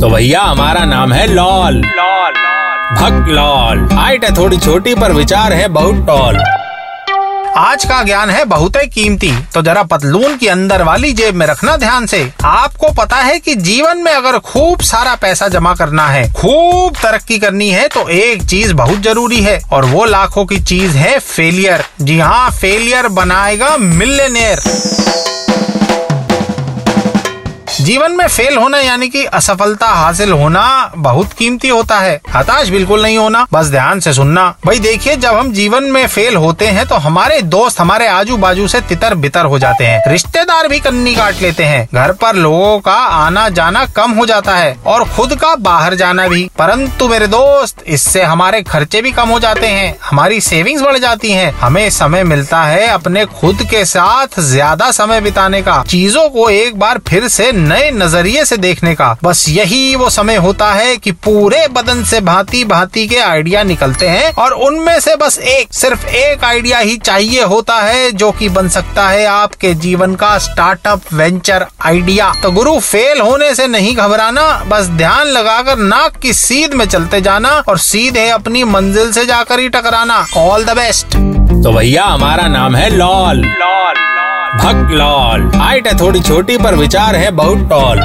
तो भैया, हमारा नाम है लॉल। लॉल भक्त लॉल। हाइट है थोड़ी छोटी, पर विचार है बहुत टॉल। आज का ज्ञान है बहुत ही कीमती। तो जरा पतलून की अंदर वाली जेब में रखना ध्यान से। आपको पता है कि जीवन में अगर खूब सारा पैसा जमा करना है, खूब तरक्की करनी है तो एक चीज़ बहुत ज़रूरी है, और वो लाखों की चीज़ है फेलियर। जी हाँ फेलियर बनाएगा मिलेनियर। जीवन में फेल होना यानी कि असफलता हासिल होना बहुत कीमती होता है। हताश बिल्कुल नहीं होना, बस ध्यान से सुनना। भाई देखिए, जब हम जीवन में फेल होते हैं तो हमारे दोस्त हमारे आजू बाजू से तितर बितर हो जाते हैं। रिश्तेदार भी कन्नी काट लेते हैं। घर पर लोगों का आना जाना कम हो जाता है और खुद का बाहर जाना भी। परंतु मेरे दोस्त, इससे हमारे खर्चे भी कम हो जाते हैं। हमारी सेविंग्स बढ़ जाती हैं। हमें समय मिलता है अपने खुद के साथ ज़्यादा समय बिताने का। चीज़ों को एक बार फिर से नए नज़रिए से देखने का। बस यही वो समय होता है कि पूरे बदन से भांति भांति के आइडिया निकलते हैं और उनमें से बस एक सिर्फ़ एक आइडिया ही चाहिए होता है जो कि बन सकता है आपके जीवन का स्टार्टअप वेंचर आइडिया। तो गुरु फेल होने से नहीं घबराना बस ध्यान लगाकर नाक की सीध में चलते जाना और सीधे अपनी मंजिल से जाकर ही टकराना। ऑल द बेस्ट तो भैया हमारा नाम है लॉल। लॉल। भक्त लॉल। हाइट है थोड़ी छोटी पर विचार है बहुत टॉल।